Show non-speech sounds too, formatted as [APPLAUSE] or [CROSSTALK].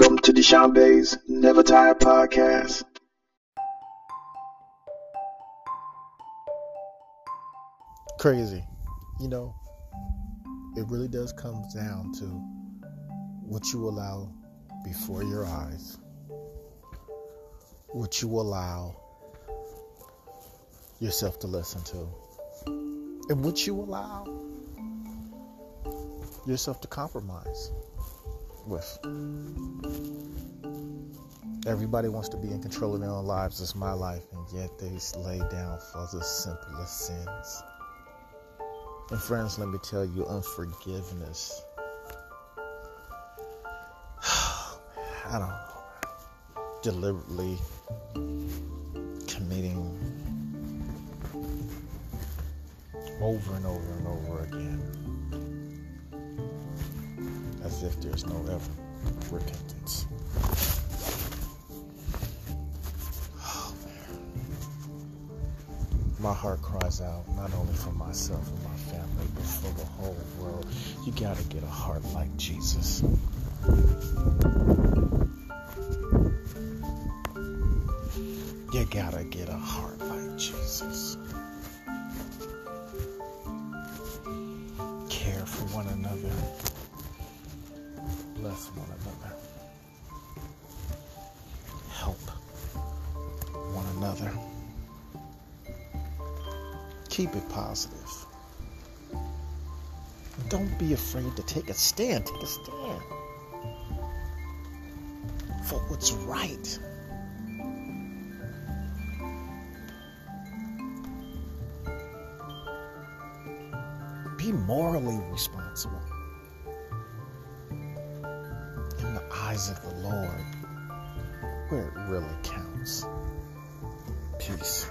Welcome to Decheonbae's Never Tired podcast. Crazy. You know, it really does come down to what you allow before your eyes, what you allow yourself to listen to, and what you allow yourself to compromise with. Everybody wants to be in control of their own lives. It's my life, and yet they lay down for the simplest sins. And friends, let me tell you, unforgiveness. [SIGHS] I don't know. Deliberately committing over and over and over again. If there's no ever repentance. Oh, my heart cries out not only for myself and my family, but for the whole world. You gotta get a heart like Jesus. You gotta get a heart like Jesus. Care for one another. One. Help one another. Keep it positive. Don't be afraid to take a stand. Take a stand for what's right. Be morally responsible eyes of the Lord where it really counts. Peace.